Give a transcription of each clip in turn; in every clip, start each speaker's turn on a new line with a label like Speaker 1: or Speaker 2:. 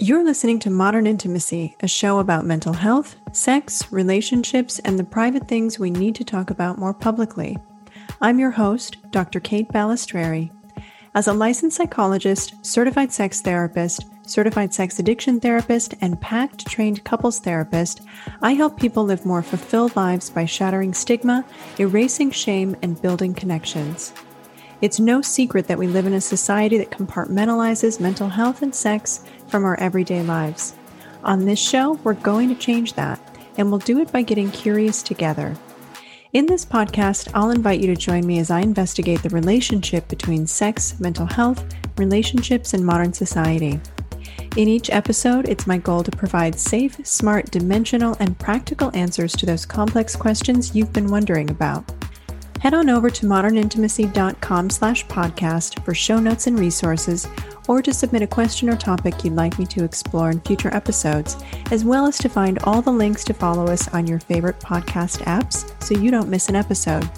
Speaker 1: You're listening to Modern Intimacy, a show about mental health, sex, relationships, and the private things we need to talk about more publicly. I'm your host, Dr. Kate Balestrieri. As a licensed psychologist, certified sex therapist, certified sex addiction therapist, and PACT trained couples therapist, I help people live more fulfilled lives by shattering stigma, erasing shame, and building connections. It's no secret that we live in a society that compartmentalizes mental health and sex from our everyday lives. On this show, we're going to change that, and we'll do it by getting curious together. In this podcast, I'll invite you to join me as I investigate the relationship between sex, mental health, relationships, and modern society. In each episode, it's my goal to provide safe, smart, dimensional, and practical answers to those complex questions you've been wondering about. Head on over to modernintimacy.com slash podcast for show notes and resources, or to submit a question or topic you'd like me to explore in future episodes, as well as to find all the links to follow us on your favorite podcast apps so you don't miss an episode.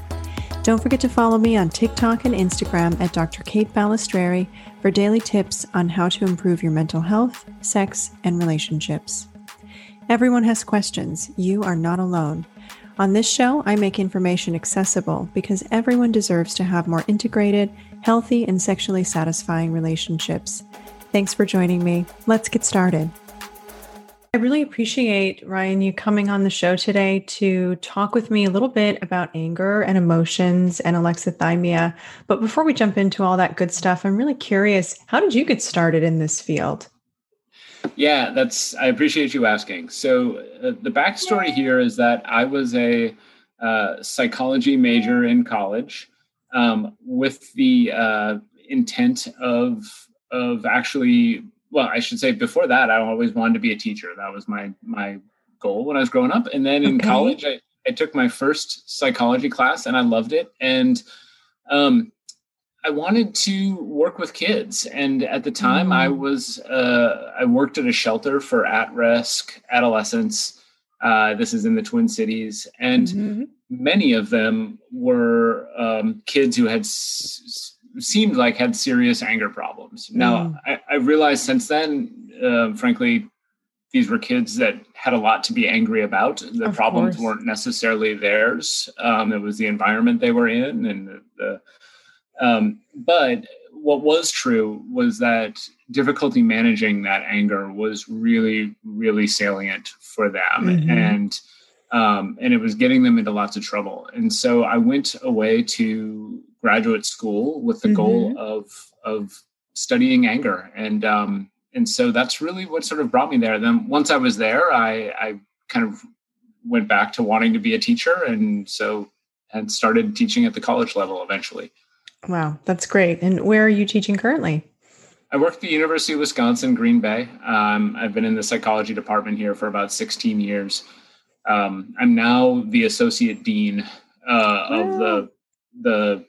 Speaker 1: Don't forget to follow me on TikTok and Instagram at Dr. Kate Balestrieri for daily tips on how to improve your mental health, sex, and relationships. Everyone has questions. You are not alone. On this show, I make information accessible because everyone deserves to have more integrated, healthy, and sexually satisfying relationships. Thanks for joining me. Let's get started. I really appreciate, Ryan, you coming on the show today to talk with me a little bit about anger and emotions and alexithymia. But before we jump into all that good stuff, I'm really curious how did you get started in this field?
Speaker 2: Yeah, that's. I appreciate you asking. So uh, the backstory here is that I was a uh, psychology major in college um, with the uh, intent of of actually. Well, I should say before that, I always wanted to be a teacher. That was my my goal when I was growing up. And then in okay. college, I, I took my first psychology class and I loved it. And um, I wanted to work with kids, and at the time, mm. I was uh, I worked at a shelter for at-risk adolescents. Uh, this is in the Twin Cities, and mm-hmm. many of them were um, kids who had s- seemed like had serious anger problems. Now, mm. I, I, realized since then, uh, frankly, these were kids that had a lot to be angry about. The of problems course. weren't necessarily theirs. Um, it was the environment they were in and the, the um, but what was true was that difficulty managing that anger was really, really salient for them, mm-hmm. and um, and it was getting them into lots of trouble. And so I went away to graduate school with the mm-hmm. goal of of studying anger, and um, and so that's really what sort of brought me there. Then once I was there, I, I kind of went back to wanting to be a teacher, and so had started teaching at the college level eventually.
Speaker 1: Wow, that's great. And where are you teaching currently?
Speaker 2: I work at the University of Wisconsin, Green Bay. Um, I've been in the psychology department here for about 16 years. Um, I'm now the associate dean uh, of the the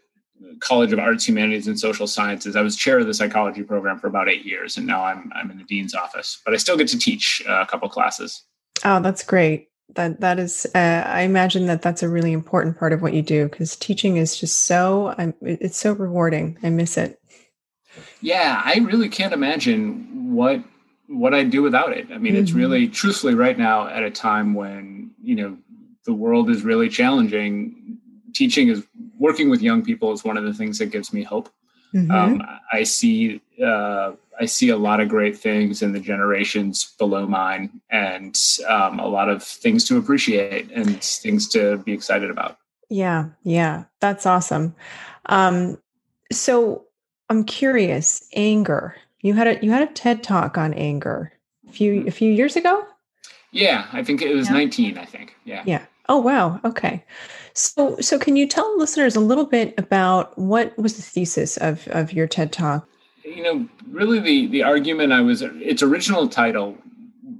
Speaker 2: College of Arts, Humanities, and Social Sciences. I was chair of the psychology program for about eight years, and now I'm I'm in the dean's office. But I still get to teach uh, a couple classes.
Speaker 1: Oh, that's great that that is uh, i imagine that that's a really important part of what you do because teaching is just so I'm, it's so rewarding i miss it
Speaker 2: yeah i really can't imagine what what i'd do without it i mean mm-hmm. it's really truthfully right now at a time when you know the world is really challenging teaching is working with young people is one of the things that gives me hope mm-hmm. um, i see uh, I see a lot of great things in the generations below mine, and um, a lot of things to appreciate and things to be excited about.
Speaker 1: Yeah, yeah, that's awesome. Um, so I'm curious, anger. You had a you had a TED talk on anger a few a few years ago.
Speaker 2: Yeah, I think it was yeah. 19. I think. Yeah.
Speaker 1: Yeah. Oh wow. Okay. So so can you tell listeners a little bit about what was the thesis of of your TED talk?
Speaker 2: You know, really the the argument I was its original title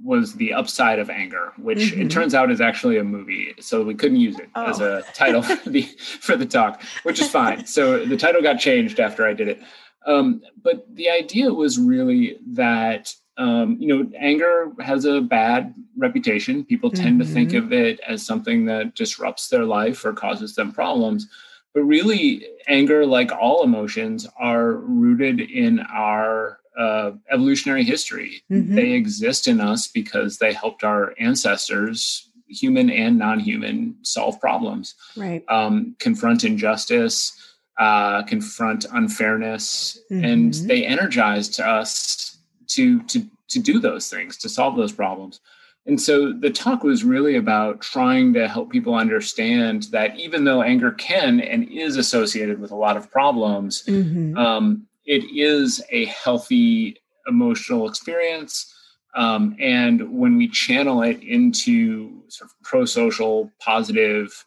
Speaker 2: was the upside of anger, which mm-hmm. it turns out is actually a movie. So we couldn't use it oh. as a title for the for the talk, which is fine. So the title got changed after I did it. Um, but the idea was really that um, you know anger has a bad reputation. People tend mm-hmm. to think mm-hmm. of it as something that disrupts their life or causes them problems. But really, anger, like all emotions, are rooted in our uh, evolutionary history. Mm-hmm. They exist in us because they helped our ancestors, human and non-human, solve problems,
Speaker 1: right?
Speaker 2: Um, confront injustice, uh, confront unfairness, mm-hmm. and they energized us to to to do those things, to solve those problems. And so the talk was really about trying to help people understand that even though anger can and is associated with a lot of problems, mm-hmm. um, it is a healthy emotional experience. Um, and when we channel it into sort of pro social, positive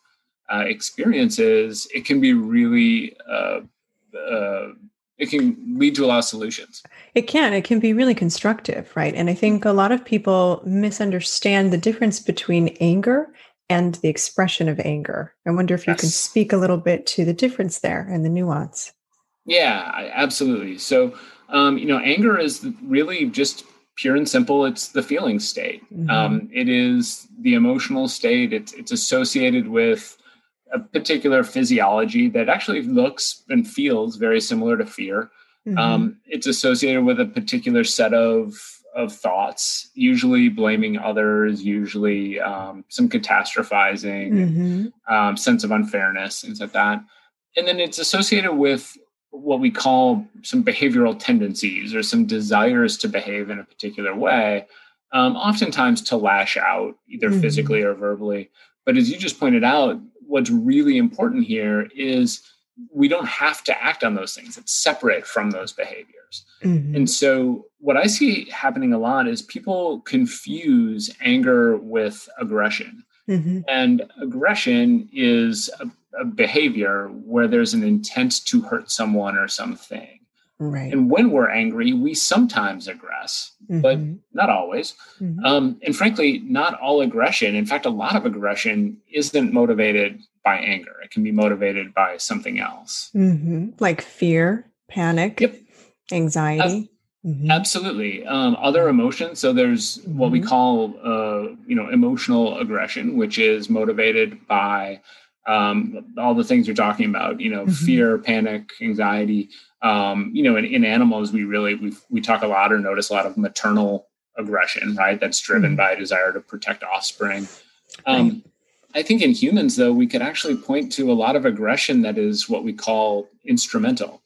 Speaker 2: uh, experiences, it can be really uh, uh, it can lead to a lot of solutions.
Speaker 1: It can. It can be really constructive, right? And I think a lot of people misunderstand the difference between anger and the expression of anger. I wonder if you can speak a little bit to the difference there and the nuance.
Speaker 2: Yeah, absolutely. So, um, you know, anger is really just pure and simple. It's the feeling state. Mm-hmm. Um, it is the emotional state. It's it's associated with a particular physiology that actually looks and feels very similar to fear. Mm-hmm. Um, it's associated with a particular set of of thoughts, usually blaming others, usually um, some catastrophizing, mm-hmm. um, sense of unfairness, things like that. And then it's associated with what we call some behavioral tendencies or some desires to behave in a particular way, um, oftentimes to lash out, either mm-hmm. physically or verbally. But as you just pointed out, what's really important here is we don't have to act on those things. It's separate from those behaviors. Mm-hmm. And so, what I see happening a lot is people confuse anger with aggression. Mm-hmm. And aggression is a, a, behavior where there's an intent to hurt someone or something.
Speaker 1: Right.
Speaker 2: And when we're angry, we sometimes aggress, mm-hmm. but not always. Mm-hmm. Um, and frankly, not all aggression, in fact, a lot of aggression isn't motivated by anger. It can be motivated by something else.
Speaker 1: Mm-hmm. Like fear, panic, yep. anxiety.
Speaker 2: Mm-hmm. Absolutely. Um, other emotions. So there's what we mm-hmm. call, uh, you know, emotional aggression, which is motivated by um, all the things you're talking about. You know, mm-hmm. fear, panic, anxiety um, you know, in, in animals, we really we we talk a lot or notice a lot of maternal aggression, right? That's driven mm-hmm. by a desire to protect offspring. Um. I think in humans, though, we could actually point to a lot of aggression that is what we call instrumental,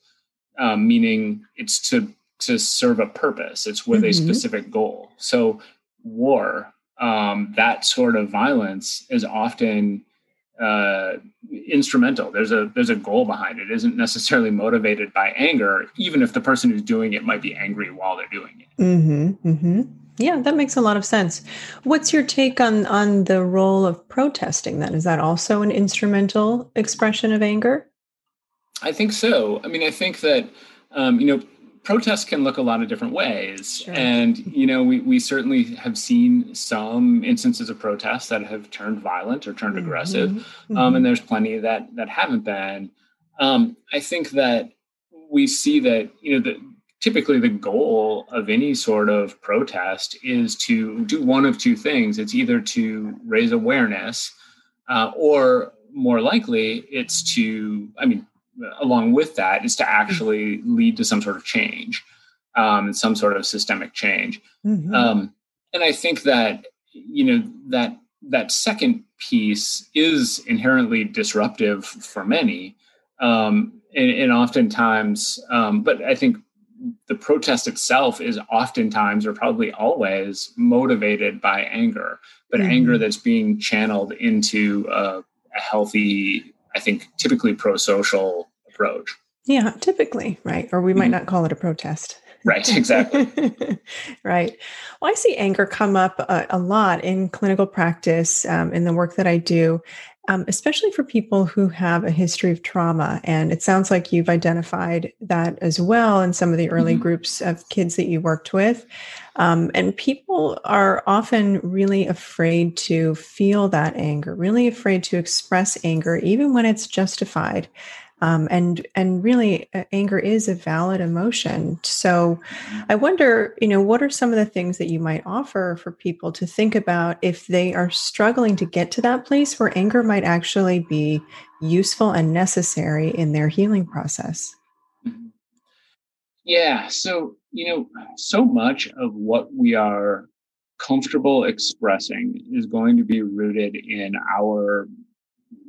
Speaker 2: um, meaning it's to to serve a purpose. It's with mm-hmm. a specific goal. So war, um, that sort of violence is often uh, instrumental. There's a there's a goal behind it. it. Isn't necessarily motivated by anger, even if the person who's doing it might be angry while they're doing it.
Speaker 1: Mm-hmm, mm-hmm. Yeah, that makes a lot of sense. What's your take on on the role of protesting? Then is that also an instrumental expression of anger?
Speaker 2: I think so. I mean, I think that um, you know protests can look a lot of different ways. Sure. And, you know, we, we certainly have seen some instances of protests that have turned violent or turned mm-hmm. aggressive. Mm-hmm. Um, and there's plenty that, that haven't been. Um, I think that we see that, you know, the, typically the goal of any sort of protest is to do one of two things. It's either to raise awareness uh, or more likely it's to, I mean, along with that is to mm-hmm. actually lead to some sort of change um, some sort of systemic change mm-hmm. um, and i think that you know that that second piece is inherently disruptive for many um, and, and, oftentimes um, but i think the protest itself is oftentimes or probably always motivated by anger but mm-hmm. anger that's being channeled into a, a healthy I think typically pro-social approach.
Speaker 1: Yeah, typically, right? Or we might mm-hmm. not call it a protest.
Speaker 2: Right, exactly.
Speaker 1: right. Well, I see anger come up a, a lot in clinical practice um, in the work that I do, um, especially for people who have a history of trauma. And it sounds like you've identified that as well in some of the early mm-hmm. groups of kids that you worked with. Um, and people are often really afraid to feel that anger, really afraid to express anger, even when it's justified um, and and really uh, anger is a valid emotion so i wonder you know what are some of the things that you might offer for people to think about if they are struggling to get to that place where anger might actually be useful and necessary in their healing process
Speaker 2: mm-hmm. yeah so you know, so much of what we are comfortable expressing is going to be rooted in our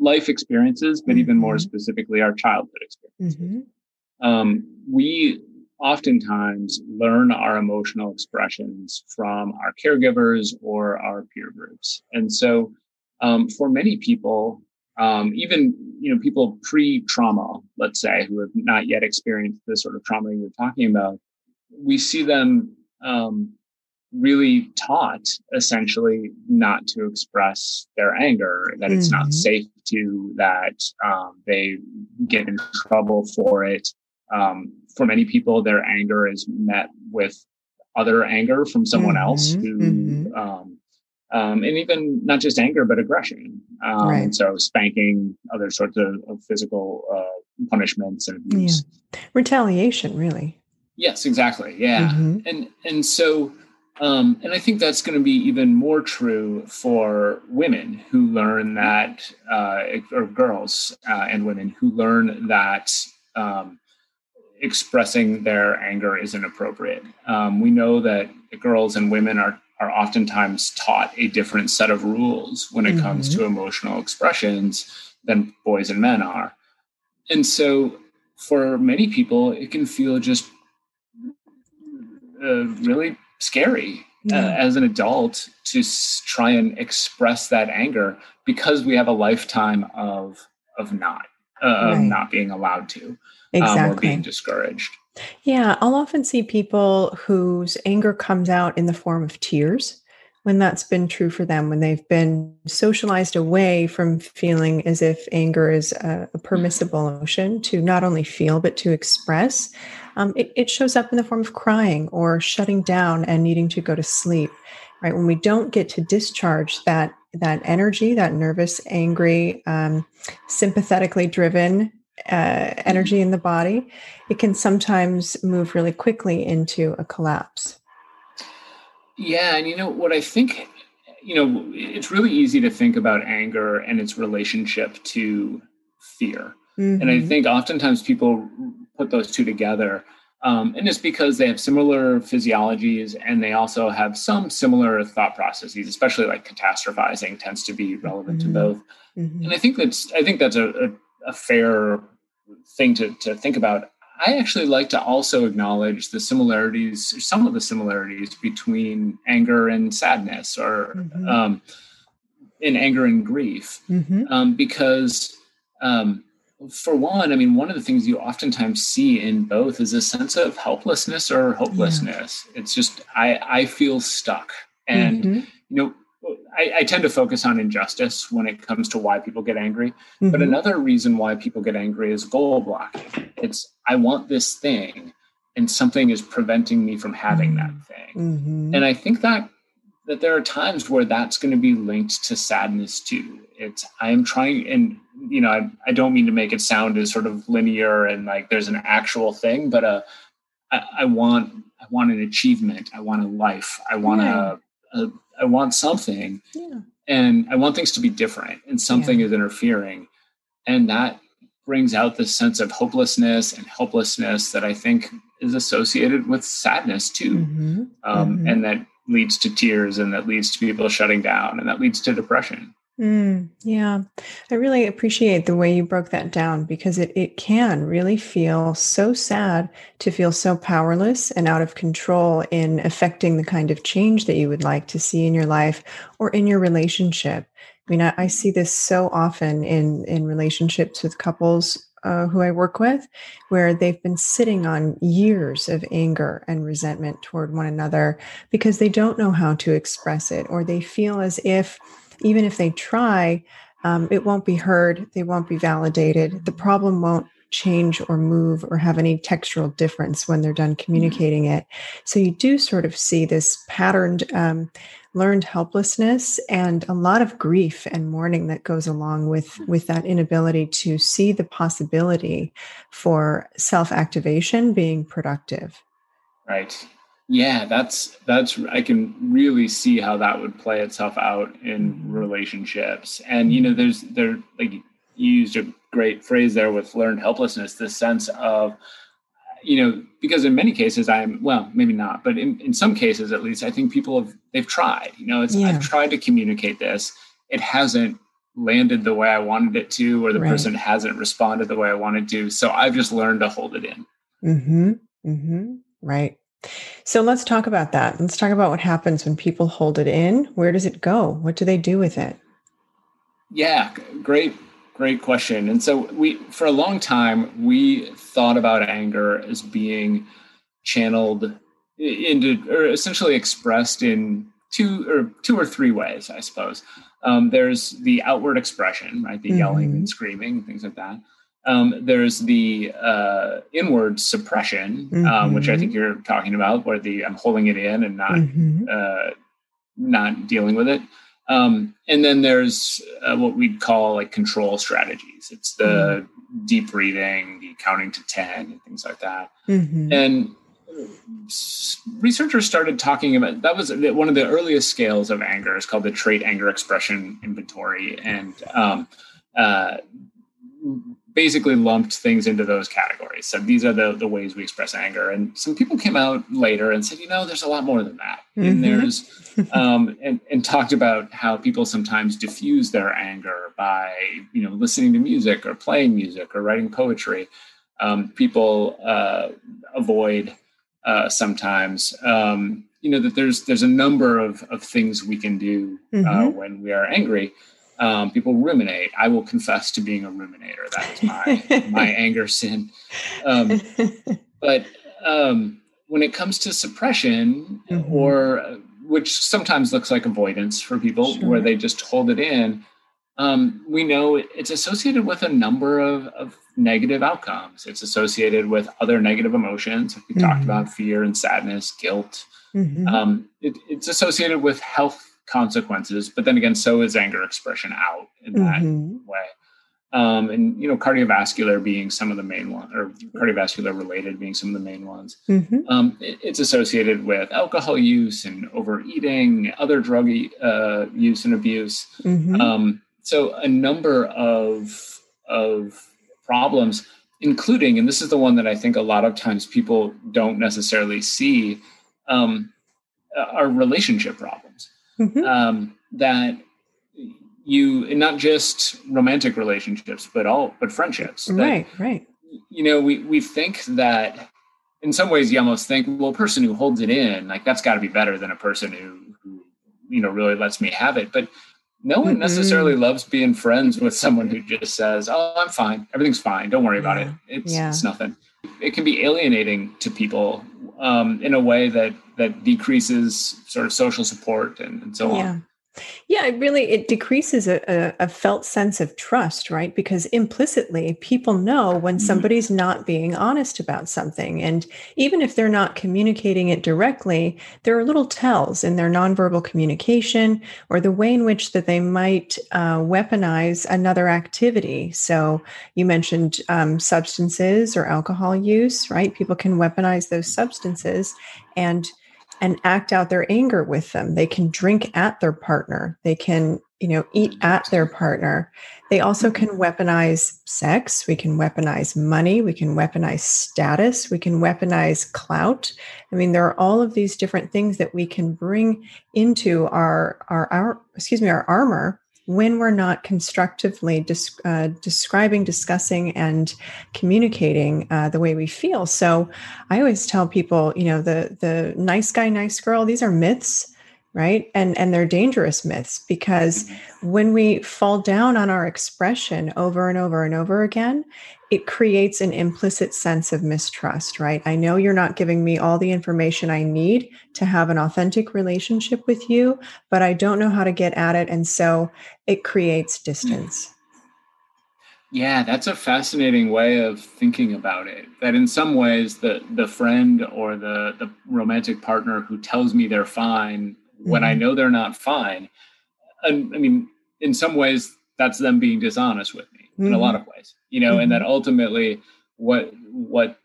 Speaker 2: life experiences, but mm-hmm. even more mm-hmm. specifically, our childhood experiences. Mm-hmm. Um, we oftentimes learn our emotional expressions from our caregivers or our peer groups. And so, um, for many people, um, even you know people pre-trauma, let's say, who have not yet experienced the sort of trauma you're talking about, we see them um, really taught essentially not to express their anger, that it's mm-hmm. not safe to, that um, they get in trouble for it. Um, for many people, their anger is met with other anger from someone mm-hmm. else who, mm-hmm. um, um, and even not just anger, but aggression. Um, right. So spanking, other sorts of, of physical uh, punishments and abuse.
Speaker 1: Yeah. Retaliation, really.
Speaker 2: Yes, exactly. Yeah, mm-hmm. and and so um, and I think that's going to be even more true for women who learn that, uh, or girls uh, and women who learn that um, expressing their anger is inappropriate. Um, we know that girls and women are are oftentimes taught a different set of rules when it mm-hmm. comes to emotional expressions than boys and men are, and so for many people, it can feel just uh, really scary uh, as an adult to s- try and express that anger because we have a lifetime of of not uh, right. of not being allowed to exactly. um, or being discouraged.
Speaker 1: Yeah, I'll often see people whose anger comes out in the form of tears when that's been true for them, when they've been socialized away from feeling as if anger is a, a permissible emotion to not only feel, but to express um, it, it shows up in the form of crying or shutting down and needing to go to sleep right? When we don't get to discharge that that energy that nervous angry um, sympathetically driven uh, energy in the body it can sometimes move really quickly into a collapse
Speaker 2: yeah and you know what i think you know it's really easy to think about anger and its relationship to fear mm-hmm. and i mm-hmm. think oftentimes people put those two together. Um, and it's because they have similar physiologies and they also have some similar thought processes, especially like catastrophizing tends to be relevant mm-hmm. to both. Mm-hmm. And I think that's I think that's a, a, a fair thing to, to think about. I actually like to also acknowledge the similarities, some of the similarities between anger and sadness, or mm-hmm. um, in anger and grief, mm-hmm. um, because um, for one, I mean, one of the things you oftentimes see in both is a sense of helplessness or hopelessness. Yeah. It's just I I feel stuck, and mm-hmm. you know, I, I, tend to focus on injustice when it comes to why people get angry. Mm-hmm. But another reason why people get angry is goal blocking. It's I want this thing, and something is preventing me from having that mm-hmm. thing. Mm-hmm. And I think that that there are times where that's going to be linked to sadness too. It's I'm trying and you know, I, I don't mean to make it sound as sort of linear and like there's an actual thing, but uh, I, I want I want an achievement. I want a life. I want yeah. a, a I want something, yeah. and I want things to be different. And something yeah. is interfering, and that brings out this sense of hopelessness and helplessness that I think is associated with sadness too, mm-hmm. Um, mm-hmm. and that leads to tears, and that leads to people shutting down, and that leads to depression.
Speaker 1: Mm, yeah, I really appreciate the way you broke that down because it, it can really feel so sad to feel so powerless and out of control in affecting the kind of change that you would like to see in your life or in your relationship. I mean, I, I see this so often in, in relationships with couples uh, who I work with, where they've been sitting on years of anger and resentment toward one another because they don't know how to express it, or they feel as if even if they try, um, it won't be heard, they won't be validated. The problem won't change or move or have any textural difference when they're done communicating it. So you do sort of see this patterned, um, learned helplessness and a lot of grief and mourning that goes along with with that inability to see the possibility for self activation being productive.
Speaker 2: Right. Yeah, that's that's I can really see how that would play itself out in mm-hmm. relationships. And you know, there's there like you used a great phrase there with learned helplessness, this sense of you know, because in many cases I'm well, maybe not, but in, in some cases at least, I think people have they've tried. You know, it's yeah. I've tried to communicate this. It hasn't landed the way I wanted it to, or the right. person hasn't responded the way I wanted to. So I've just learned to hold it in.
Speaker 1: Mm-hmm. Mm-hmm. Right. So let's talk about that. Let's talk about what happens when people hold it in. Where does it go? What do they do with it?
Speaker 2: Yeah, great Great question. And so we, for a long time, we thought about anger as being channeled into, or essentially expressed in two or two or three ways, I suppose. Um, there's the outward expression, right? The mm-hmm. yelling and screaming, and things like that. Um, there's the uh, inward suppression, mm-hmm. um, which I think mm-hmm. you're talking about, where the I'm holding it in and not mm-hmm. uh, not dealing with it. Um, and then there's uh, what we'd call like control strategies. It's the mm-hmm. deep breathing, the counting to 10, and things like that. Mm-hmm. And researchers started talking about that was one of the earliest scales of anger It's called the trait anger expression inventory and um, uh, basically lumped things into those categories. So these are the, the ways we express anger. And some people came out later and said, you know, there's a lot more than that. Mm-hmm. And there's, um, and, and talked about how people sometimes diffuse their anger by, you know, listening to music or playing music or writing poetry. Um, people uh, avoid uh, sometimes. Um, you know that there's there's a number of, of things we can do uh, mm-hmm. when we are angry, um, people ruminate. I will confess to being a ruminator. That is my my anger sin. Um, but um, when it comes to suppression, mm-hmm. or which sometimes looks like avoidance for people, sure. where they just hold it in, um, we know it's associated with a number of, of, negative outcomes. It's associated with other negative emotions. we mm-hmm. talked about fear and sadness, guilt. Mm-hmm. Um, it, it's associated with health consequences. But then again, so is anger expression out in that mm-hmm. way. Um, and you know, cardiovascular being some of the main ones, or cardiovascular related being some of the main ones. Mm-hmm. Um, it, it's associated with alcohol use and overeating, other drug uh, use and abuse. Mm-hmm. Um, so a number of of problems, including, and this is the one that I think a lot of times people don't necessarily see, um, are relationship problems mm-hmm. um, that you not just romantic relationships but all but friendships. That,
Speaker 1: right right.
Speaker 2: you know we we think that in some ways you almost think well a person who holds it in like that's got to be better than a person who who you know really lets me have it. But no one mm-hmm. necessarily loves being friends with someone who just says oh i'm fine. Everything's fine. Don't worry about it. It's yeah. it's nothing it can be alienating to people um, in a way that that decreases sort of social support and, and so
Speaker 1: yeah.
Speaker 2: on.
Speaker 1: Yeah, it really it decreases a, a, a, felt sense of trust, right? Because implicitly, people know when mm-hmm. somebody's not being honest about something, and even if they're not communicating it directly, there are little tells in their nonverbal communication or the way in which that they might uh, weaponize another activity. So you mentioned um, substances or alcohol use, right? People can weaponize those substances, and and act out their anger with them. They can drink at their partner. They can, you know, eat at their partner. They also can weaponize sex. We can weaponize money. We can weaponize status. We can weaponize clout. I mean, there are all of these different things that we can bring into our our our excuse me our armor when we're not constructively uh, describing, discussing, and communicating uh, the way we feel. So I always tell people, you know, the the nice guy, nice girl, these are myths, right? And and they're dangerous myths because mm-hmm. when we fall down on our expression over and over and over again, it creates an implicit sense of mistrust, right? I know you're not giving me all the information I need to have an authentic relationship with you, but I don't know how to get at it. And so it creates distance.
Speaker 2: Yeah, that's a fascinating way of thinking about it. That in some ways the the friend or the the romantic partner who tells me they're fine when mm-hmm. I know they're not fine, and I mean in some ways that's them being dishonest with me mm-hmm. in a lot mm-hmm. of ways you know mm-hmm. and that ultimately what what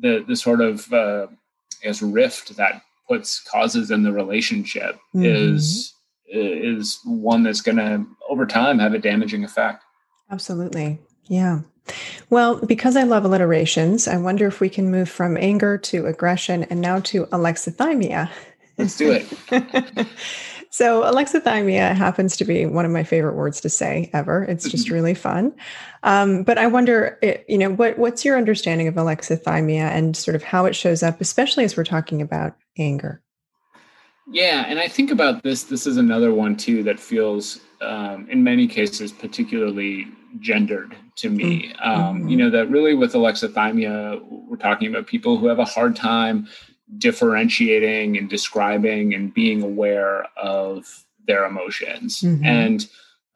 Speaker 2: the the sort of uh, I guess rift that puts causes in the relationship mm-hmm. is is one that's going to over time have a damaging effect
Speaker 1: absolutely Yeah. Well, because I love alliterations, I wonder if we can move from anger to aggression and now to alexithymia.
Speaker 2: Let's do it.
Speaker 1: so, alexithymia happens to be one of my favorite words to say ever. It's just really fun. Um, but I wonder, you know, what what's your understanding of alexithymia and sort of how it shows up, especially as we're talking about anger?
Speaker 2: Yeah, and I think about this. This is another one too that feels, um, in many cases, particularly gendered to me. Mm-hmm. Um, you know, that really with alexithymia, we're talking about people who have a hard time differentiating and describing and being aware of their emotions. Mm-hmm. And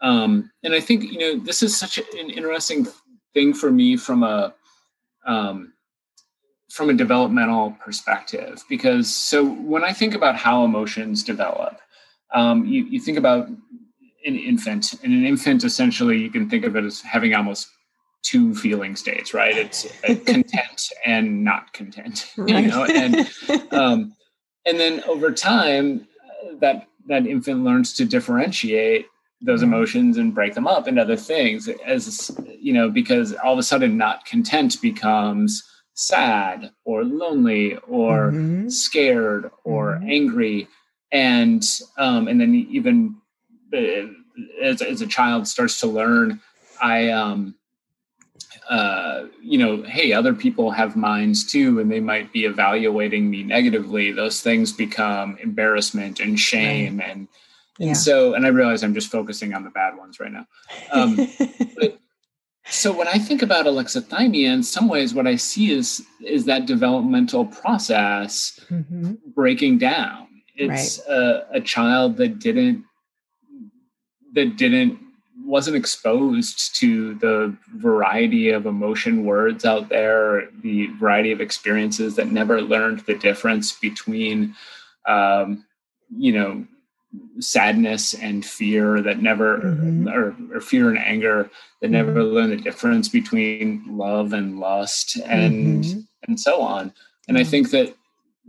Speaker 2: um, and I think you know this is such an interesting thing for me from a um, from a developmental perspective because so when i think about how emotions develop um, you, you think about an infant and an infant essentially you can think of it as having almost two feeling states right it's content and not content right. you know and um, and then over time that that infant learns to differentiate those mm-hmm. emotions and break them up into other things as you know because all of a sudden not content becomes sad or lonely or mm-hmm. scared or mm-hmm. angry and um, and then even uh, as, as a child starts to learn i um uh, you know, hey, other people have minds too, and they might be evaluating me negatively. Those things become embarrassment and shame, right. and and yeah. so, and I realize I'm just focusing on the bad ones right now. Um, but so when I think about alexithymia, in some ways, what I see is is that developmental process mm-hmm. breaking down. It's right. a, a child that didn't that didn't wasn't exposed to the variety of emotion words out there, the variety of experiences that never learned the difference between, um, you know, sadness and fear that never mm-hmm. or, or, fear and anger that never mm-hmm. learn the difference between love and lust and mm-hmm. and so on and i think that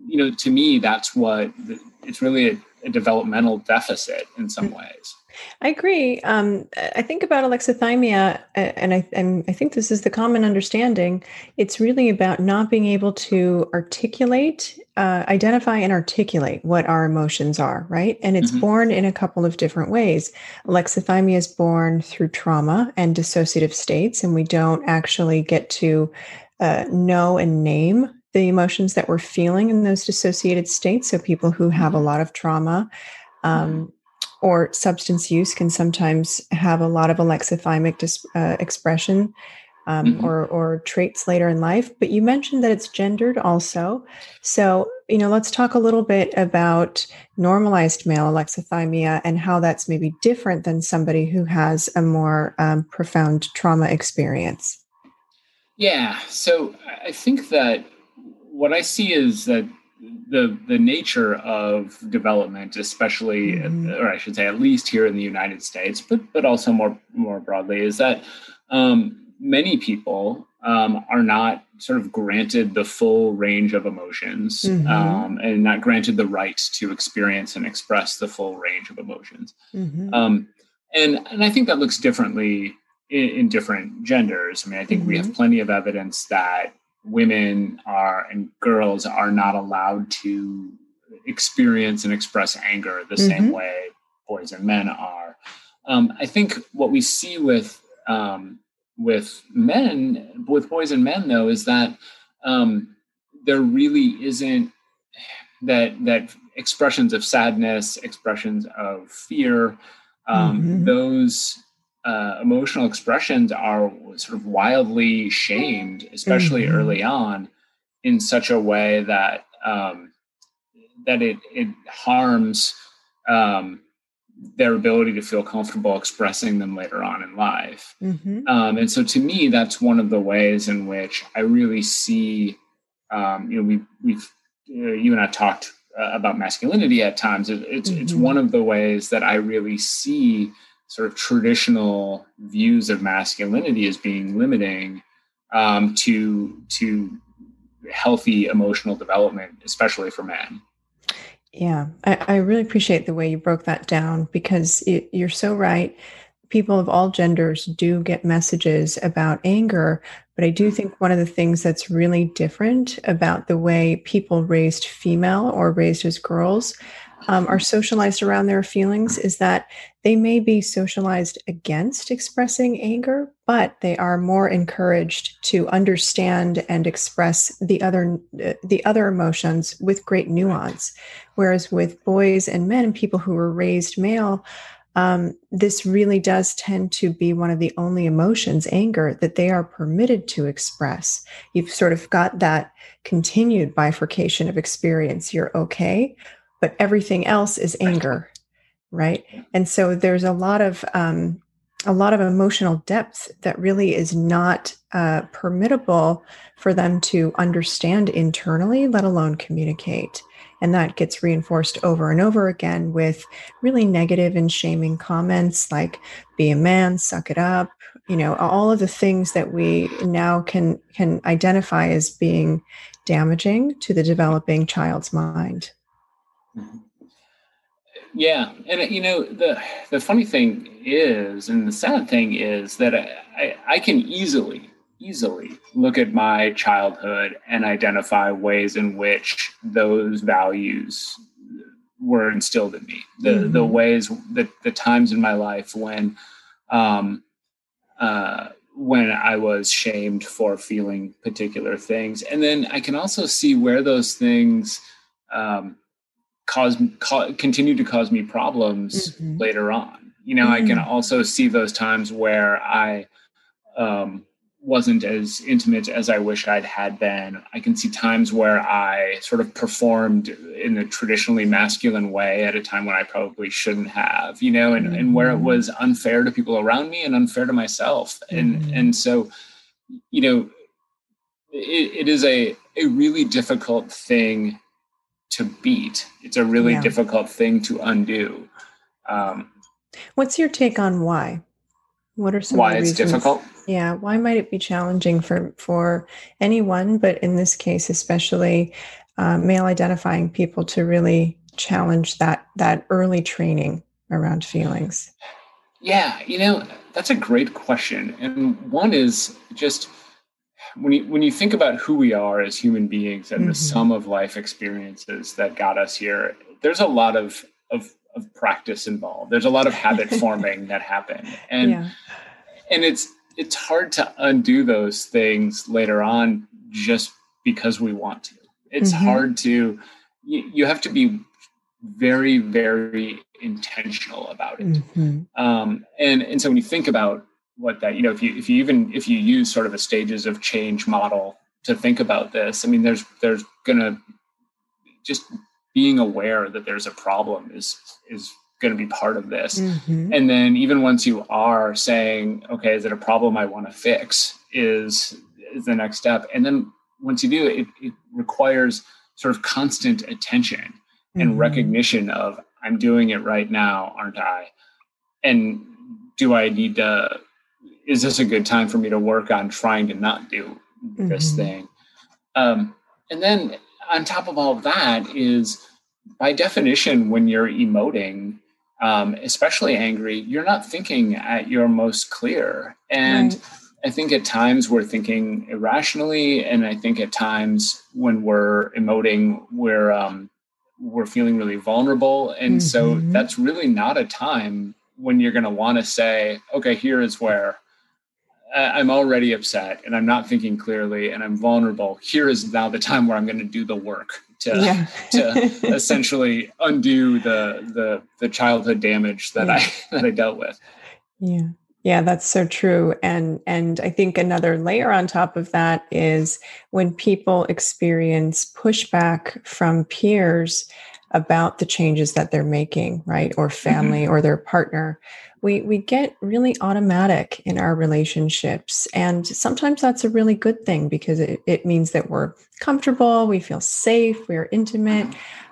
Speaker 2: you know to me that's what it's really a, a developmental deficit in some mm. ways
Speaker 1: I agree. Um, I think about alexithymia, and I, and I think this is the common understanding. It's really about not being able to articulate, uh, identify, and articulate what our emotions are, right? And it's mm-hmm. born in a couple of different ways. Alexithymia is born through trauma and dissociative states, and we don't actually get to uh, know and name the emotions that we're feeling in those dissociated states. So, people who have a mm-hmm. lot of trauma. Um, or substance use can sometimes have a lot of alexithymic dis, uh, expression um, mm-hmm. or, or traits later in life. But you mentioned that it's gendered also. So, you know, let's talk a little bit about normalized male alexithymia and how that's maybe different than somebody who has a more um, profound trauma experience.
Speaker 2: Yeah. So I think that what I see is that the the nature of development, especially, mm-hmm. or I should say, at least here in the United States, but but also more more broadly, is that um, many people um, are not sort of granted the full range of emotions mm-hmm. um, and not granted the right to experience and express the full range of emotions. Mm-hmm. Um, and and I think that looks differently in, in different genders. I mean, I think we have mm-hmm. plenty of evidence that women are and girls are not allowed to experience and express anger the mm-hmm. same way boys and men are. Um, I think what we see with um, with men, with boys and men, though, is that um, there really isn't that that expressions of sadness, expressions of fear, um, mm-hmm. those uh, emotional expressions are sort of wildly shamed, especially mm-hmm. early on, in such a way that um, that it it harms um, their ability to feel comfortable expressing them later on in life. Mm-hmm. Um, and so, to me, that's one of the ways in which I really see. Um, you know, we we've uh, you and I talked uh, about masculinity at times. It, it's mm-hmm. it's one of the ways that I really see sort of traditional views of masculinity as being limiting um, to to healthy emotional development, especially for men.
Speaker 1: Yeah, I, I, really appreciate the way you broke that down because it, you're so right. people of all genders do get messages about anger, but I do think one of the things that's really different about the way people raised female or raised as girls um, are socialized around their feelings is that they may be socialized against expressing anger, but they are more encouraged to understand and express the other the other emotions with great nuance. Whereas with boys and men and people who were raised male, um, this really does tend to be one of the only emotions, anger, that they are permitted to express. You've sort of got that continued bifurcation of experience. You're okay but everything else is anger right? And so there's a lot of um, a lot of emotional depth that really is not uh, permittable for them to understand internally let alone communicate. And that gets reinforced over and over again with really negative and shaming comments like be a man suck it up you know all of the things that we now can can identify as being damaging to the developing child's mind.
Speaker 2: Yeah, and uh, you know the the funny thing is, and the sad thing is that I, I, I can easily easily look at my childhood and identify ways in which those values were instilled in me. The mm-hmm. the ways that the times in my life when um, uh, when I was shamed for feeling particular things, and then I can also see where those things um, cause, cause continue to cause me problems mm-hmm. later on. You know, mm-hmm. I can mm. also see those times where I um, wasn't as intimate as I wish I'd had been. I can see times where I sort of performed in a traditionally masculine way at a time when I probably shouldn't have, you know, and, mm-hmm. and where it mm-hmm. was unfair to people around me and unfair to myself. And mm-hmm. and so, you know, it, it is a a really difficult thing to beat. It's a really yeah. difficult thing to undo. Um,
Speaker 1: What's your take on why? What are some
Speaker 2: why it's reasons? difficult?
Speaker 1: Yeah, why might it be challenging for for anyone, but in this case, especially uh, male identifying people, to really challenge that that early training around feelings?
Speaker 2: Yeah, you know that's a great question, and one is just when you when you think about who we are as human beings and mm-hmm. the sum of life experiences that got us here, there's a lot of of, of practice involved. There's a lot of habit forming that happened, and yeah. and it's it's hard to undo those things later on just because we want to. It's mm-hmm. hard to you, you have to be very very intentional about it mm-hmm. um, and and so when you think about what that you know if you if you even if you use sort of a stages of change model to think about this i mean there's there's gonna just being aware that there's a problem is is going to be part of this mm-hmm. and then even once you are saying okay is it a problem i want to fix is is the next step and then once you do it it requires sort of constant attention mm-hmm. and recognition of i'm doing it right now aren't i and do i need to is this a good time for me to work on trying to not do this mm-hmm. thing? Um, and then on top of all that is by definition, when you're emoting, um, especially angry, you're not thinking at your most clear. And right. I think at times we're thinking irrationally, and I think at times when we're emoting, we're um, we're feeling really vulnerable, and mm-hmm. so that's really not a time when you're going to want to say, "Okay, here is where Uh, I'm already upset and I'm not thinking clearly and I'm vulnerable. Here is now the time where I'm going to do the work to yeah. to essentially undo the the the childhood damage that yeah. I that I dealt with.
Speaker 1: Yeah. Yeah, that's so true. And and I think another layer on top of that is when people experience pushback from peers about the changes that they're making, right? Or family mm-hmm. or their partner we we get really automatic in our relationships and sometimes that's a really good thing because it, it means that we're comfortable we feel safe we're intimate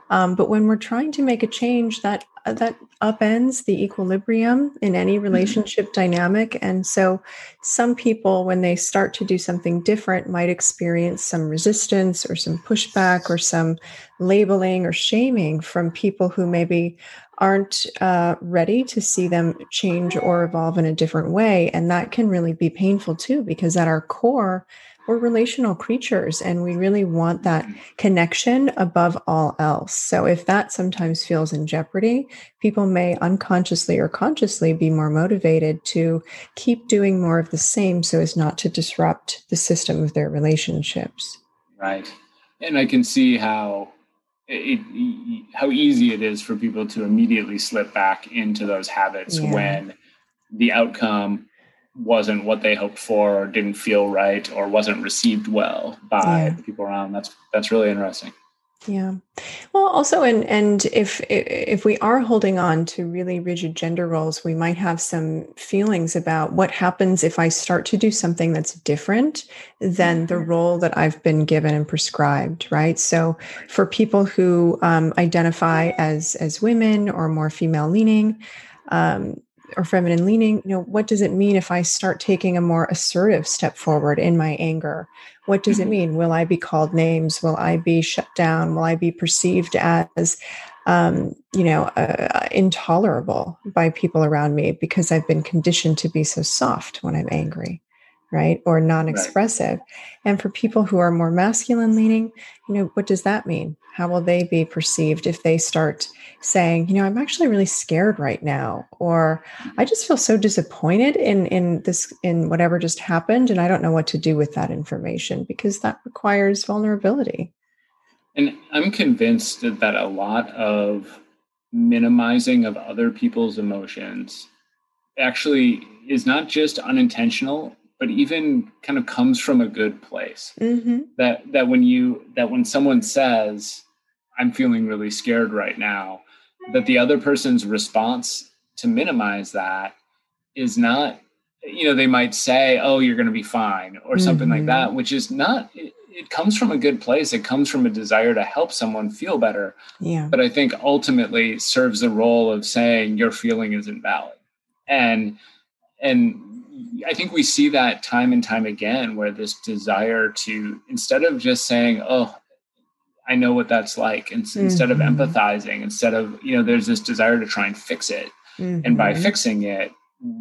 Speaker 1: Um, but when we're trying to make a change, that uh, that upends the equilibrium in any mm-hmm. relationship mm-hmm. dynamic. And so, some people, when they start to do something different, might experience some resistance or some pushback or some labeling or shaming from people who maybe aren't uh, ready to see them change or evolve in a different way. And that can really be painful too, because at our core, we're relational creatures and we really want that connection above all else. So if that sometimes feels in jeopardy, people may unconsciously or consciously be more motivated to keep doing more of the same so as not to disrupt the system of their relationships.
Speaker 2: Right. And I can see how it, it, how easy it is for people to immediately slip back into those habits yeah. when the outcome wasn't what they hoped for or didn't feel right or wasn't received well by yeah. the people around that's that's really interesting
Speaker 1: yeah well also and and if if we are holding on to really rigid gender roles we might have some feelings about what happens if i start to do something that's different than the mm-hmm. role that i've been given and prescribed right so for people who um, identify as as women or more female leaning um, or feminine leaning you know what does it mean if i start taking a more assertive step forward in my anger? What does it mm-hmm. mean? Will i be called names? Will i be shut down? Will i be perceived as um, you know uh, intolerable by people around me because i've been conditioned to be so soft when i'm angry right or non-expressive. Right. and for people who are more masculine leaning you know what does that mean? How will they be perceived if they start saying you know i'm actually really scared right now or i just feel so disappointed in in this in whatever just happened and i don't know what to do with that information because that requires vulnerability.
Speaker 2: And i'm convinced that a lot of minimizing of other people's emotions actually is not just unintentional but even kind of comes from a good place. Mm-hmm. That that when you that when someone says, "I'm feeling really scared right now," that the other person's response to minimize that is not, you know, they might say, "Oh, you're going to be fine," or mm-hmm. something like mm-hmm. that, which is not. It, it comes from a good place. It comes from a desire to help someone feel better.
Speaker 1: Yeah.
Speaker 2: But I think ultimately serves the role of saying your feeling isn't valid. And and I think we see that time and time again where this desire to, instead of just saying, oh, I know what that's like, and mm-hmm. instead of mm-hmm. empathizing, instead of, you know, there's this desire to try and fix it. Mm-hmm. And by mm-hmm. fixing it,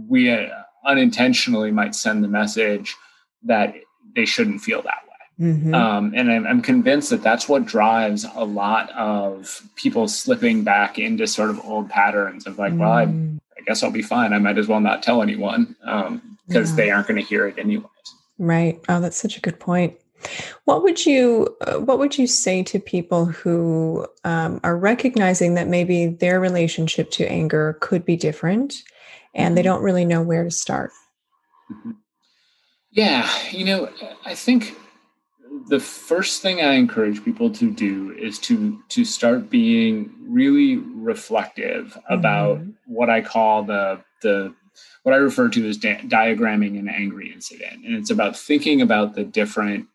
Speaker 2: we uh, unintentionally might send the message that they shouldn't feel that way. Mm-hmm. Um, and I'm, I'm, convinced that that's what drives a lot of people slipping back into sort of old patterns of like, well, I, mm. I guess I'll be fine. I might as well not tell anyone. Um, because yeah. they aren't going to hear it anyways.
Speaker 1: Right. Oh, that's such a good point. What would you uh, What would you say to people who um, are recognizing that maybe their relationship to anger could be different, and they mm-hmm. don't really know where to start?
Speaker 2: Mm-hmm. Yeah, you know, I think the first thing I encourage people to do is to to start being really reflective about mm-hmm. what I call the the what I refer to as di- diagramming an angry incident. And it's about thinking about the different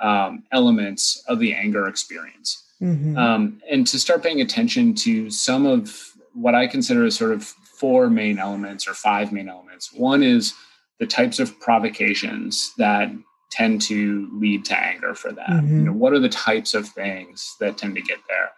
Speaker 2: um, elements of the anger experience. Mm-hmm. Um, and to start paying attention to some of what I consider as sort of four main elements or five main elements. One is the types of provocations that tend to lead to anger for that. Mm-hmm. You know, what are the types of things that tend to get there?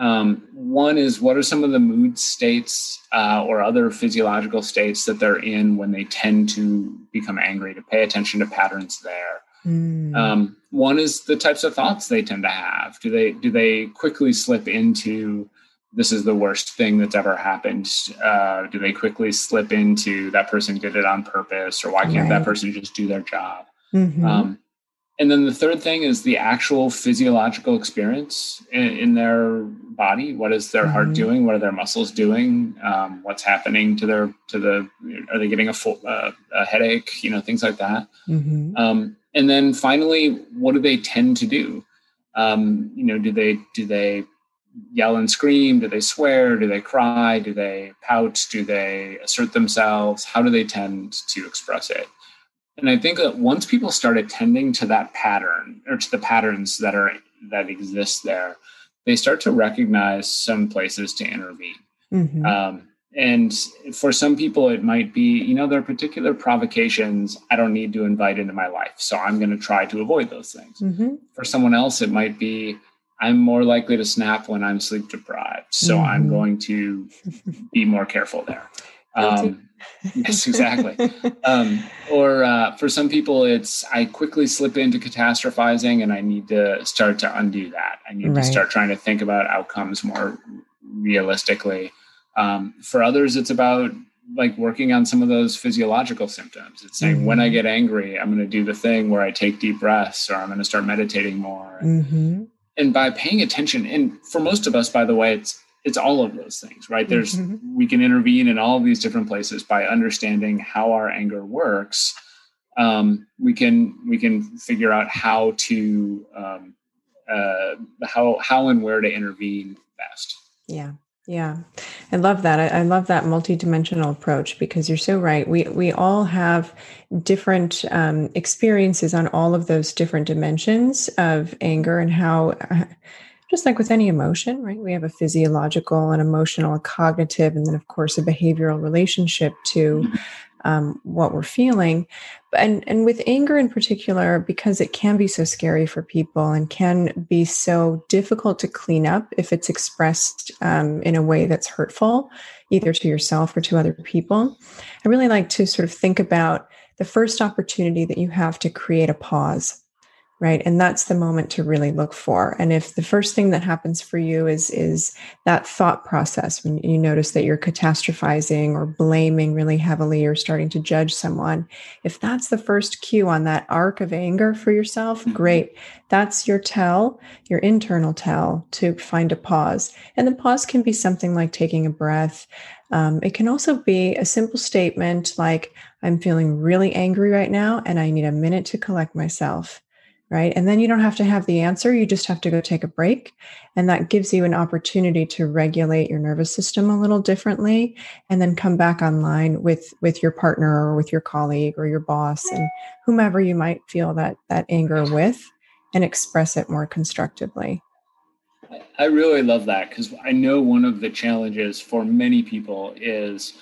Speaker 2: Um, one is what are some of the mood states uh, or other physiological states that they're in when they tend to become angry, to pay attention to patterns there. Mm. Um, one is the types of thoughts they tend to have. Do they do they quickly slip into this is the worst thing that's ever happened? Uh, do they quickly slip into that person did it on purpose, or why can't right. that person just do their job? Mm-hmm. Um, and then the third thing is the actual physiological experience in, in their body. What is their mm-hmm. heart doing? What are their muscles doing? Um, what's happening to their to the? Are they getting a full uh, a headache? You know, things like that. Mm-hmm. Um, and then finally, what do they tend to do? Um, you know, do they do they yell and scream? Do they swear? Do they cry? Do they pout? Do they assert themselves? How do they tend to express it? And I think that once people start attending to that pattern or to the patterns that are that exist there, they start to recognize some places to intervene. Mm-hmm. Um, and for some people, it might be, you know, there are particular provocations I don't need to invite into my life. So I'm going to try to avoid those things. Mm-hmm. For someone else, it might be, I'm more likely to snap when I'm sleep deprived. So mm-hmm. I'm going to be more careful there. Um, yes, exactly. um, or uh, for some people, it's I quickly slip into catastrophizing and I need to start to undo that. I need right. to start trying to think about outcomes more realistically. Um, for others, it's about like working on some of those physiological symptoms. It's saying mm-hmm. when I mm-hmm. get angry, I'm going to do the thing where I take deep breaths or I'm going to start meditating more. Mm-hmm. And by paying attention, and for most of us, by the way, it's it's all of those things right? There's mm-hmm. we can intervene in all of these different places by understanding how our anger works. Um, we can we can figure out how to um, uh, how how and where to intervene best.
Speaker 1: Yeah yeah. I love that. I, I love that multidimensional approach because you're so right. We we all have different um, experiences on all of those different dimensions of anger and how just like with any emotion, right? We have a physiological and emotional, a cognitive, and then, of course, a behavioral relationship to um, what we're feeling. And, and with anger in particular, because it can be so scary for people and can be so difficult to clean up if it's expressed um, in a way that's hurtful, either to yourself or to other people, I really like to sort of think about the first opportunity that you have to create a pause right? And that's the moment to really look for. And if the first thing that happens for you is is that thought process when you notice that you're catastrophizing or blaming really heavily or starting to judge someone if that's the first cue on that arc of anger for yourself mm-hmm. great. That's your tell your internal tell to find a pause. And the pause can be something like taking a breath. Um, it can also be a simple statement like i'm feeling really angry right now and i need a minute to collect myself right? And then you don't have to have the answer. You just have to go take a break. And that gives you an opportunity to regulate your nervous system a little differently and then come back online with with your partner or with your colleague or your boss and whomever you might feel that that anger with and express it more constructively.
Speaker 2: I really love that because I know one of the challenges for many people is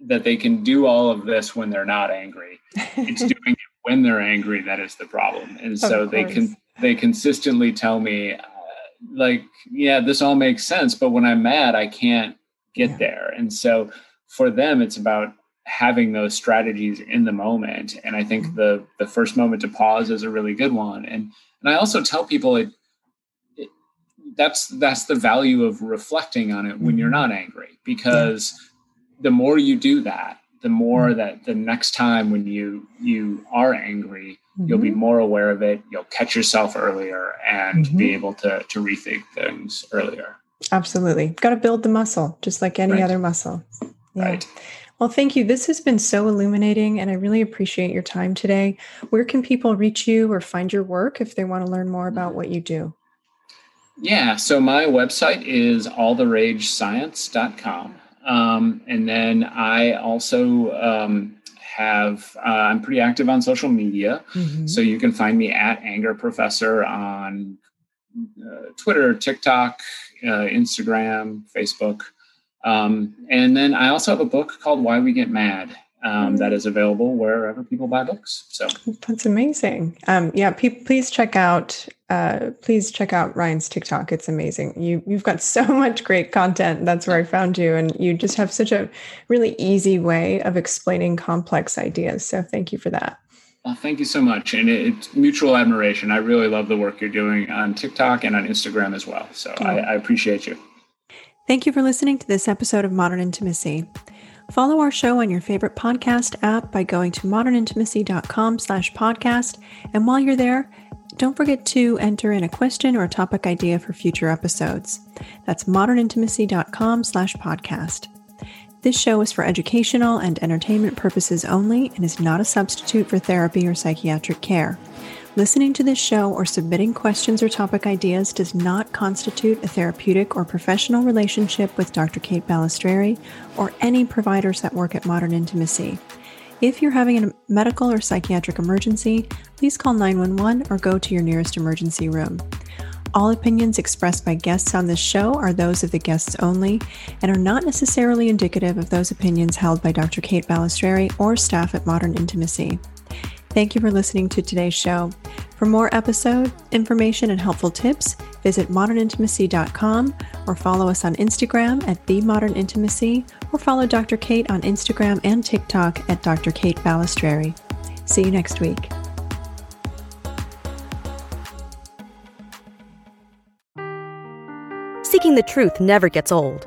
Speaker 2: that they can do all of this when they're not angry. It's doing it when they're angry that is the problem and so they can they consistently tell me uh, like yeah this all makes sense but when i'm mad i can't get yeah. there and so for them it's about having those strategies in the moment and i think mm-hmm. the the first moment to pause is a really good one and and i also tell people it, it that's that's the value of reflecting on it when mm-hmm. you're not angry because yeah. the more you do that the more mm-hmm. that the next time when you you are angry mm-hmm. you'll be mm-hmm. more aware of it you'll catch yourself earlier and mm-hmm. be able to to rethink things earlier
Speaker 1: absolutely got to build the muscle just like any right. other muscle
Speaker 2: yeah. right
Speaker 1: well thank you this has been so illuminating and i really appreciate your time today where can people reach you or find your work if they want to learn more about what you do
Speaker 2: yeah so my website is alltheragescience.com um, and then I also um, have, uh, I'm pretty active on social media. Mm-hmm. So you can find me at Anger Professor on uh, Twitter, TikTok, uh, Instagram, Facebook. Um, and then I also have a book called Why We Get Mad um, that is available wherever people buy books. So
Speaker 1: that's amazing. Um, yeah, pe- please check out uh, please check out Ryan's TikTok. It's amazing. You you've got so much great content. That's where I found you, and you just have such a really easy way of explaining complex ideas. So thank you for that.
Speaker 2: Well, thank you so much, and it, it's mutual admiration. I really love the work you're doing on TikTok and on Instagram as well. So. I, I appreciate you.
Speaker 1: Thank you for listening to this episode of Modern Intimacy. Follow our show on your favorite podcast app by going to modernintimacy.com slash podcast. And while you're there, don't forget to enter in a question or a topic idea for future episodes. That's modernintimacy.com slash podcast. This show is for educational and entertainment purposes only and is not a substitute for therapy or psychiatric care. Listening to this show or submitting questions or topic ideas does not constitute a therapeutic or professional relationship with Dr. Kate Balestrieri or any providers that work at Modern Intimacy. If you're having a medical or psychiatric emergency, please call 911 or go to your nearest emergency room. All opinions expressed by guests on this show are those of the guests only and are not necessarily indicative of those opinions held by Dr. Kate Balestrieri or staff at Modern Intimacy. Thank you for listening to today's show. For more episode information and helpful tips, visit modernintimacy.com or follow us on Instagram at The Modern Intimacy or follow Dr. Kate on Instagram and TikTok at Dr. Kate Balestrieri. See you next week.
Speaker 3: Seeking the truth never gets old.